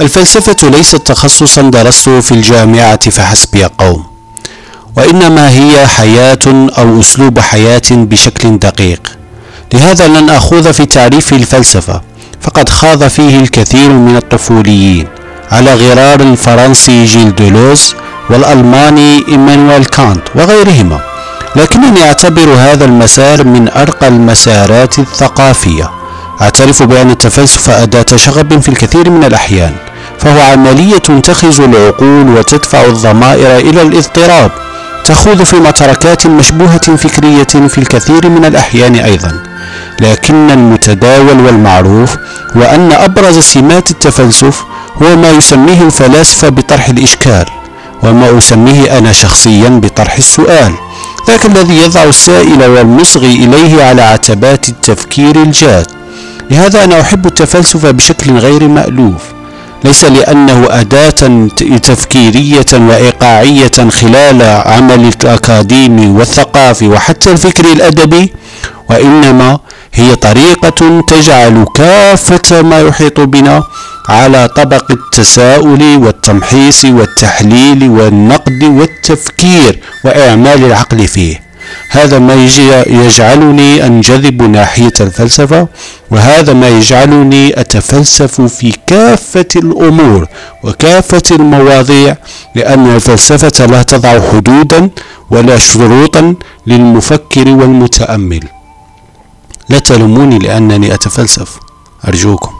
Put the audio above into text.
الفلسفة ليست تخصصا درسته في الجامعة فحسب يا قوم. وإنما هي حياة أو أسلوب حياة بشكل دقيق. لهذا لن أخوض في تعريف الفلسفة فقد خاض فيه الكثير من الطفوليين. على غرار الفرنسي جيل دولوز والألماني إيمانويل كانت وغيرهما. لكنني أعتبر هذا المسار من أرقى المسارات الثقافية. أعترف بأن التفلسف أداة شغب في الكثير من الأحيان. فهو عملية تنتخز العقول وتدفع الضمائر إلى الاضطراب تخوض في متركات مشبوهة فكرية في الكثير من الأحيان أيضا. لكن المتداول والمعروف هو أن أبرز سمات التفلسف هو ما يسميه الفلاسفة بطرح الإشكال وما أسميه أنا شخصيا بطرح السؤال. ذاك الذي يضع السائل والمصغي إليه على عتبات التفكير الجاد. لهذا أنا أحب التفلسف بشكل غير مألوف. ليس لأنه أداة تفكيرية وإيقاعية خلال عمل الأكاديمي والثقافي وحتى الفكر الأدبي وإنما هي طريقة تجعل كافة ما يحيط بنا على طبق التساؤل والتمحيص والتحليل والنقد والتفكير وإعمال العقل فيه. هذا ما يجعلني أنجذب ناحية الفلسفة وهذا ما يجعلني أتفلسف في كافة الأمور وكافة المواضيع لأن الفلسفة لا تضع حدودا ولا شروطا للمفكر والمتأمل. لا تلوموني لأنني أتفلسف. أرجوكم.